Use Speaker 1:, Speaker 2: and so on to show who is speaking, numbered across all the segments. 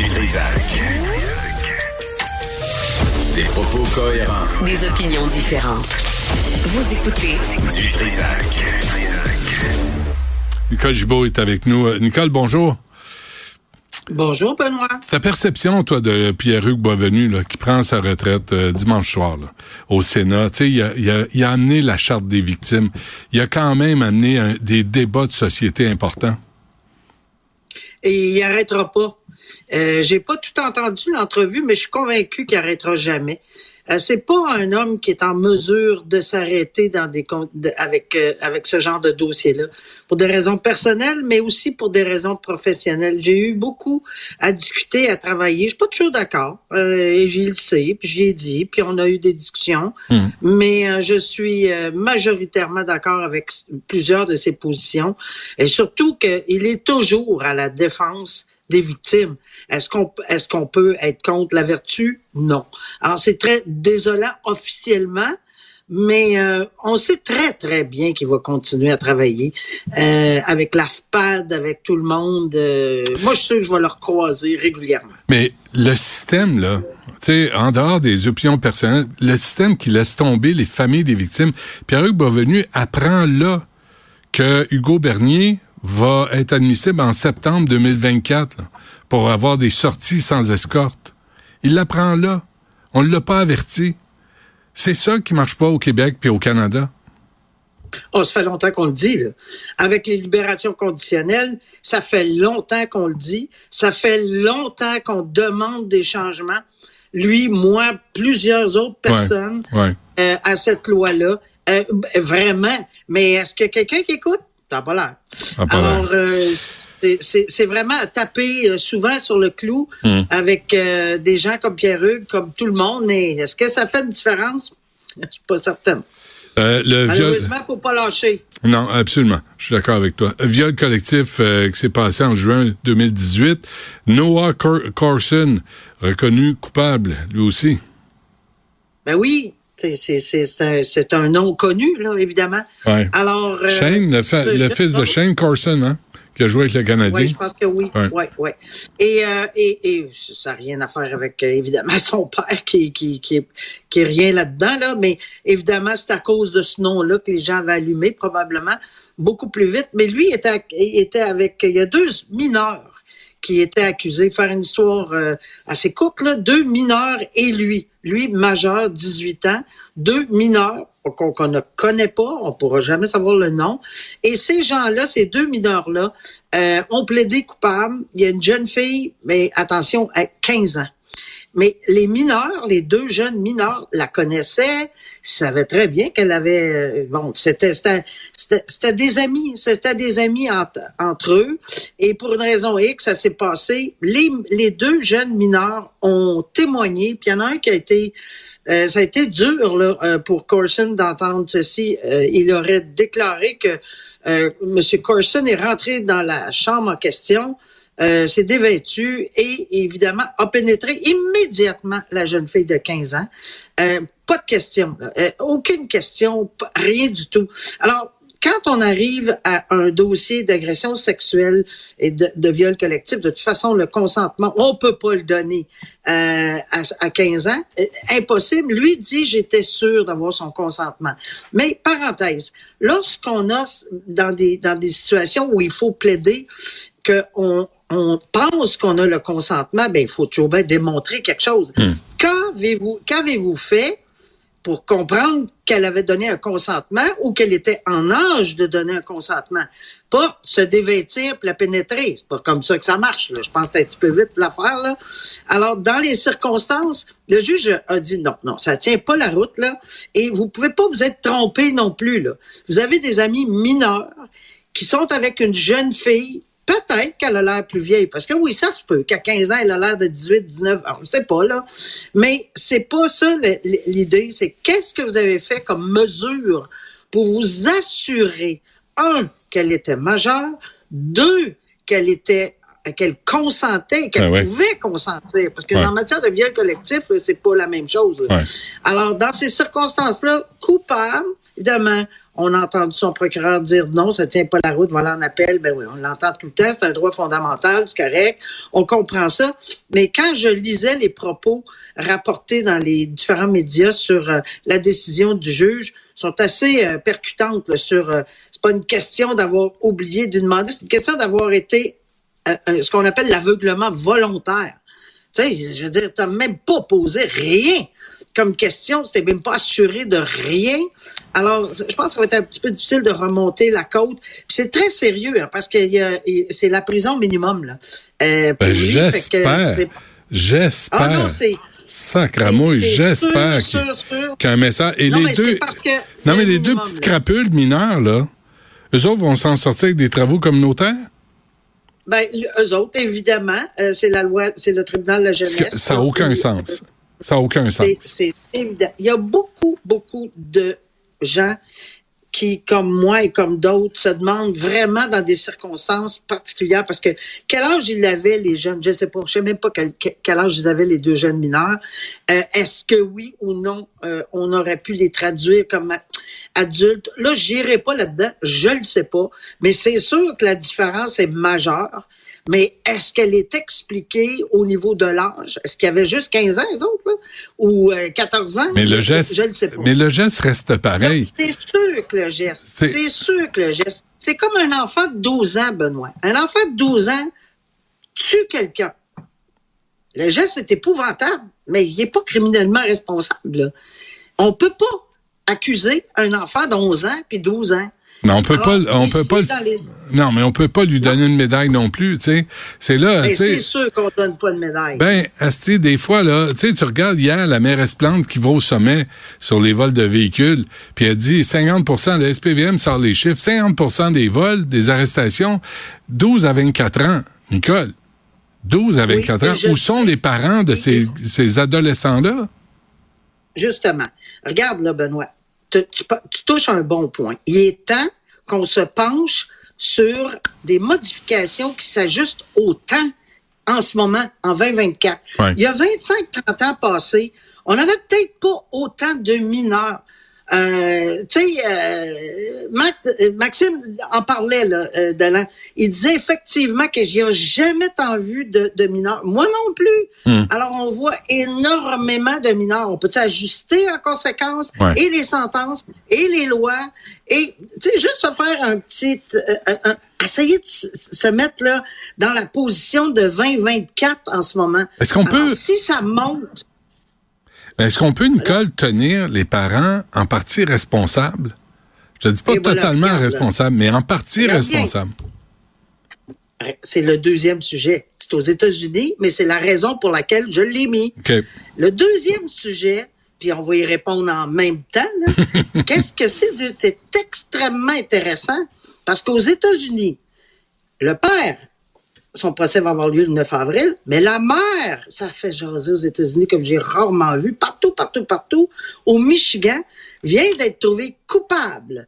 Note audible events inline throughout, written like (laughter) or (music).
Speaker 1: Du Trisac. Des propos cohérents.
Speaker 2: Des opinions différentes. Vous écoutez
Speaker 1: Du Trisac.
Speaker 3: Nicole Gibault est avec nous. Euh, Nicole, bonjour.
Speaker 4: Bonjour, Benoît.
Speaker 3: Ta perception, toi, de Pierre-Hugues Boisvenu, là, qui prend sa retraite euh, dimanche soir là, au Sénat, tu sais, il a, il, a, il a, amené la charte des victimes. Il a quand même amené un, des débats de société importants.
Speaker 4: Et il arrêtera pas. Euh, J'ai pas tout entendu l'entrevue, mais je suis convaincu qu'il arrêtera jamais. Euh, c'est pas un homme qui est en mesure de s'arrêter dans des de, avec euh, avec ce genre de dossier-là pour des raisons personnelles, mais aussi pour des raisons professionnelles. J'ai eu beaucoup à discuter, à travailler. Je suis pas toujours d'accord, euh, et j'y le sais, puis j'y ai dit, puis on a eu des discussions,
Speaker 3: Hmm.
Speaker 4: mais euh, je suis majoritairement d'accord avec plusieurs de ses positions, et surtout qu'il est toujours à la défense des victimes. Est-ce qu'on peut être contre la vertu? Non. Alors c'est très désolant officiellement, mais euh, on sait très très bien qu'il va continuer à travailler euh, avec l'AFPAD, avec tout le monde. Euh, moi, je suis sûr que je vais le recroiser régulièrement.
Speaker 3: Mais le système, là, sais, en dehors des opinions personnelles, le système qui laisse tomber les familles des victimes, Pierre-Hugues Boisvenu apprend là que Hugo Bernier va être admissible en septembre 2024 là, pour avoir des sorties sans escorte. Il l'apprend là. On ne l'a pas averti. C'est ça qui marche pas au Québec puis au Canada.
Speaker 4: Oh, ça fait longtemps qu'on le dit. Là. Avec les libérations conditionnelles, ça fait longtemps qu'on le dit. Ça fait longtemps qu'on demande des changements. Lui, moi, plusieurs autres personnes
Speaker 3: Ouais.
Speaker 4: euh, à cette loi-là. Euh, vraiment. Mais est-ce que quelqu'un qui écoute? T'as pas l'air.
Speaker 3: Ah,
Speaker 4: Alors, euh, c'est- vraiment à taper euh, souvent sur le clou
Speaker 3: Hmm.
Speaker 4: avec euh, des gens comme Pierre-Hugues, comme tout le monde. Mais est-ce que ça fait une différence? (laughs) Je suis pas certaine.
Speaker 3: Euh, le.
Speaker 4: Malheureusement, il faut pas lâcher.
Speaker 3: Non, absolument. Je suis d'accord avec toi. Viol collectif euh, qui s'est passé en juin 2018. Noah Cor- Corson, reconnu coupable, lui aussi.
Speaker 4: Ben oui, c'est- un, nom connu, là, évidemment.
Speaker 3: Ouais.
Speaker 4: Alors, euh,
Speaker 3: Shane, le,
Speaker 4: ce-
Speaker 3: le fils de Shane Corson, hein, qui a joué avec le Canadien.
Speaker 4: Oui, je pense que oui.
Speaker 3: Ouais.
Speaker 4: Ouais. Ouais, Et, euh, et, et ça n'a rien à faire avec, euh, évidemment, (laughs) son père qui, qui, qui, est, qui est rien là-dedans, là, mais évidemment, c'est à cause de ce nom-là que les gens avaient allumé, probablement, beaucoup plus vite. Mais lui était, était avec, il y a deux mineurs qui étaient accusés, faire une histoire euh, assez courte, là, deux mineurs et lui. Lui, majeur, 18 ans, deux mineurs qu'on ne connaît pas, on pourra jamais savoir le nom. Et ces gens-là, ces deux mineurs-là, euh, ont plaidé coupable. Il y a une jeune fille, mais attention, à 15 ans. Mais les mineurs, les deux jeunes mineurs, la connaissaient, savaient très bien qu'elle avait, euh, bon, c'était, c'était, des amis, c'était des amis entre, eux. Et pour une raison X, ça s'est passé. Les, deux jeunes mineurs ont témoigné, puis il y en a un qui a été, euh, ça a été dur là, euh, pour Corson d'entendre ceci. Il aurait déclaré que euh, M. Corson est rentré dans la chambre en question, s'est dévêtu et évidemment a pénétré immédiatement la jeune fille de 15 ans. Pas de question, là. Euh, aucune question, rien du tout. Alors, quand on arrive à un dossier d'agression sexuelle et de, de viol collectif, de toute façon, le consentement, on peut pas le donner euh, à, à 15 ans. Euh, impossible. Lui dit, j'étais sûr d'avoir son consentement. Mais, parenthèse, lorsqu'on a dans des, dans des situations où il faut plaider qu'on on pense qu'on a le consentement, ben il faut toujours bien démontrer quelque chose. Qu'avez-vous qu'avez-vous fait pour comprendre qu'elle avait donné un consentement ou qu'elle était en âge de donner un consentement. Pas se dévêtir puis la pénétrer. C'est pas comme ça que ça marche. Là. Je pense que c'est un petit peu vite l'affaire. Là. Alors, dans les circonstances, le juge a dit non, non, ça tient pas la route. là. Et vous pouvez pas vous être trompé non plus. Là. Vous avez des amis mineurs qui sont avec une jeune fille Peut-être qu'elle a l'air plus vieille, parce que oui, ça se peut, qu'à 15 ans, elle a l'air de 18, 19, on ne sait pas, là. Mais c'est pas ça l'idée, c'est qu'est-ce que vous avez fait comme mesure pour vous assurer, un, qu'elle était majeure, deux, qu'elle était qu'elle consentait, qu'elle
Speaker 3: Ah ouais.
Speaker 4: pouvait consentir. Parce que
Speaker 3: Ouais.
Speaker 4: en matière de viol collectif, c'est pas la même chose.
Speaker 3: Ouais.
Speaker 4: Alors, dans ces circonstances-là, coupable, évidemment, On a entendu son procureur dire non, ça tient pas la route, voilà en appel. Ben oui, on l'entend tout le temps, c'est un droit fondamental, c'est correct. On comprend ça. Mais quand je lisais les propos rapportés dans les différents médias sur euh, la décision du juge, sont assez euh, percutantes sur. Euh, c'est pas une question d'avoir oublié de demander, c'est une question d'avoir été ce qu'on appelle l'aveuglement volontaire. Tu sais, je veux dire, t'as même pas posé rien comme question, c'est même pas assuré de rien. Alors, je pense que ça va être un petit peu difficile de remonter la côte. Puis c'est très sérieux, hein, parce que c'est la prison minimum, là.
Speaker 3: Euh, ben, j'espère. J'espère. Ah non, c'est... Sacramouille, j'espère qu'un message. Et les deux. non, mais les deux petites crapules mineures, là, eux autres vont s'en sortir avec des travaux communautaires?
Speaker 4: Ben, eux autres, évidemment, euh, c'est la loi, c'est le tribunal de la jeunesse.
Speaker 3: Ça n'a aucun sens. Ça n'a aucun sens.
Speaker 4: C'est évident. Il y a beaucoup, beaucoup de gens qui, comme moi et comme d'autres, se demandent vraiment dans des circonstances particulières parce que quel âge ils avaient, les jeunes? Je ne sais pas, je ne sais même pas quel, âge ils avaient, les deux jeunes mineurs. Euh, est-ce que oui ou non, euh, on aurait pu les traduire comme adultes? Là, je n'irai pas là-dedans, je ne le sais pas, mais c'est sûr que la différence est majeure. Mais est-ce qu'elle est expliquée au niveau de l'âge? Est-ce qu'il y avait juste 15 ans, les autres, là? Ou 14 euh, ans?
Speaker 3: Mais le geste, je, ne sais pas. Mais le geste reste pareil.
Speaker 4: C'est sûr que le geste. C'est sûr que le geste. C'est comme un enfant de 12 ans, Benoît. Un enfant de 12 ans tue quelqu'un. Le geste est épouvantable, mais il n'est pas criminellement responsable. On ne peut pas accuser un enfant de 11 ans puis 12 ans.
Speaker 3: Mais on peut pas, on peut pas. Non, mais on peut pas lui donner une médaille non plus, tu sais. C'est là, tu
Speaker 4: sais. C'est sûr qu'on donne pas de médaille.
Speaker 3: Ben, Asti, des fois là, tu sais, tu regardes hier la mairesse Plante qui va au sommet sur les vols de véhicules, puis elle dit 50% le SPVM sort les chiffres, 50% des vols, des arrestations, 12 à 24 ans. Nicole, 12 à 24 ans. Où sont les parents de ces, ces adolescents-là?
Speaker 4: Justement. Regarde là, Benoît tu, touches un bon point. Il est temps qu'on se penche sur des modifications qui s'ajustent au temps en ce moment, en 2024. Il y a 25-30 ans passés, on n'avait peut-être pas autant de mineurs. Euh, tu sais, euh, euh, Maxime en parlait là, euh, Il disait effectivement que n'y a jamais tant vu de, de, mineurs. Moi non plus. Hmm. Alors on voit énormément de mineurs. On peut ajuster en conséquence et les sentences et les lois et tu sais juste se faire un petit, essayer de se mettre là dans la position de 2024 en ce moment.
Speaker 3: Est-ce qu'on peut
Speaker 4: Si ça monte
Speaker 3: est-ce qu'on peut, Nicole, tenir les parents en partie responsables? Je ne dis pas totalement responsables, mais en partie responsables.
Speaker 4: C'est le deuxième sujet. C'est aux États-Unis, mais c'est la raison pour laquelle je l'ai mis. Le deuxième sujet, puis on va y répondre en même temps, (laughs) qu'est-ce que c'est? C'est extrêmement intéressant parce qu'aux États-Unis, le père son procès va avoir lieu le 9 avril, mais la mère, ça fait jaser aux États-Unis comme j'ai rarement vu, partout, partout, partout, au Michigan, vient d'être trouvée coupable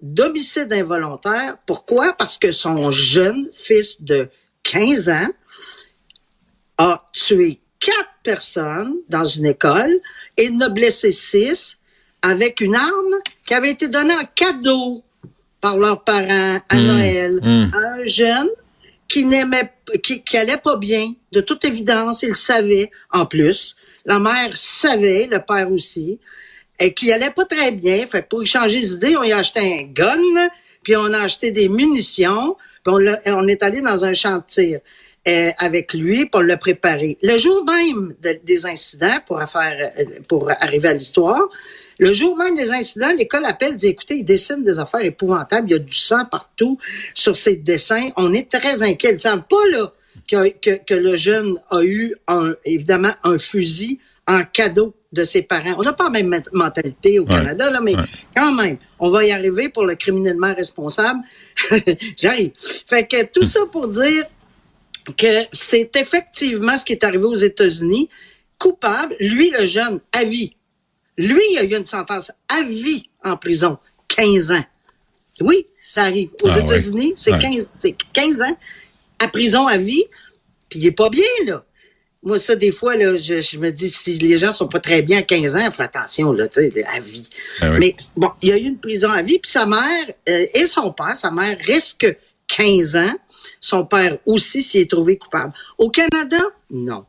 Speaker 4: d'homicide involontaire. Pourquoi? Parce que son jeune fils de 15 ans a tué quatre personnes dans une école et en a blessé six avec une arme qui avait été donnée en cadeau par leurs parents à mmh. Noël mmh. à un jeune qui n'aimait, qui, qui allait pas bien. De toute évidence, il savait. En plus, la mère savait, le père aussi, et qui allait pas très bien. Fait pour y changer d'idée, on y a acheté un gun, puis on a acheté des munitions, puis on, est allé dans un champ de tir. Euh, avec lui pour le préparer. Le jour même des incidents, pour, euh, pour arriver à l'histoire, le jour même des incidents, l'école appelle, dit, écoutez, il dessine des affaires épouvantables, il y a du sang partout sur ces dessins. On est très inquiets. Ils ne savent pas, là, que, que, que, le jeune a eu, un, évidemment, un fusil en cadeau de ses parents. On n'a pas la même mentalité au Canada, là, mais quand même, on va y arriver pour le criminellement responsable. (laughs) J'arrive. Fait que tout ça pour dire que c'est effectivement ce qui est arrivé aux États-Unis. Coupable, lui, le jeune, à vie. Lui, il a eu une sentence à vie en prison, 15 ans. Oui, ça arrive. Aux ah États-Unis, c'est 15, 15 ans à prison à vie, puis il est pas bien, là. Moi, ça, des fois, là, je, je me dis, si les gens sont pas très bien à 15 ans, faut attention, là, tu sais, à vie.
Speaker 3: Ah oui.
Speaker 4: Mais bon, il y a eu une prison à vie, puis sa mère euh, et son père, sa mère risque 15 ans, son père aussi s'y est trouvé coupable. Au Canada, non.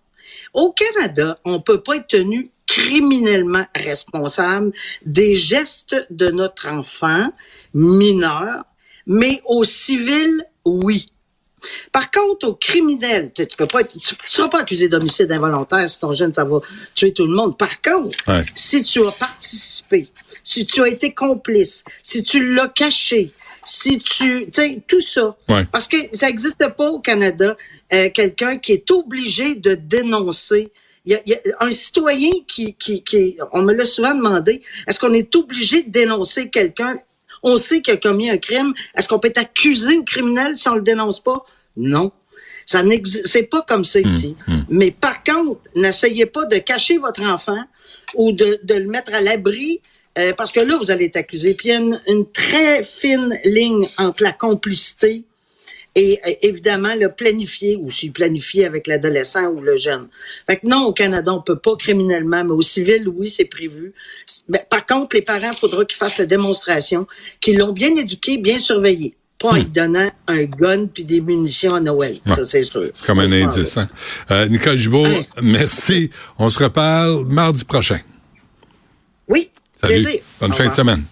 Speaker 4: Au Canada, on peut pas être tenu criminellement responsable des gestes de notre enfant mineur, mais au civil, oui. Par contre, au criminel, tu, peux pas être, tu, tu seras pas accusé d'homicide involontaire si ton jeune, ça va tuer tout le monde. Par contre,
Speaker 3: Ouais.
Speaker 4: si tu as participé, si tu as été complice, si tu l'as caché, si tu, tu sais, tout ça.
Speaker 3: Ouais.
Speaker 4: Parce que ça n'existe pas au Canada, euh, quelqu'un qui est obligé de dénoncer. Y a, il y a un citoyen qui, qui, qui, on me l'a souvent demandé, est-ce qu'on est obligé de dénoncer quelqu'un? On sait qu'il a commis un crime. Est-ce qu'on peut être accusé ou criminel si on le dénonce pas? Non. Ça n'existe, c'est pas comme ça ici. Mais par contre, n'essayez pas de cacher votre enfant ou de, de le mettre à l'abri euh, parce que là, vous allez être accusé. Puis il y a une, une très fine ligne entre la complicité et euh, évidemment le planifier ou s'il planifie avec l'adolescent ou le jeune. Fait que non, au Canada, on peut pas criminellement, mais au civil, oui, c'est prévu. Ben, par contre, les parents, il faudra qu'ils fassent la démonstration qu'ils l'ont bien éduqué, bien surveillé. Pas en lui donnant un gun puis des munitions à Noël. Ça, c'est sûr.
Speaker 3: C'est comme un indice. Hein? Euh, Nicole Gibault,
Speaker 4: Ouais.
Speaker 3: merci. On se reparle mardi prochain.
Speaker 4: Oui,
Speaker 3: Salut.
Speaker 4: plaisir.
Speaker 3: Bonne
Speaker 4: Au
Speaker 3: fin de semaine.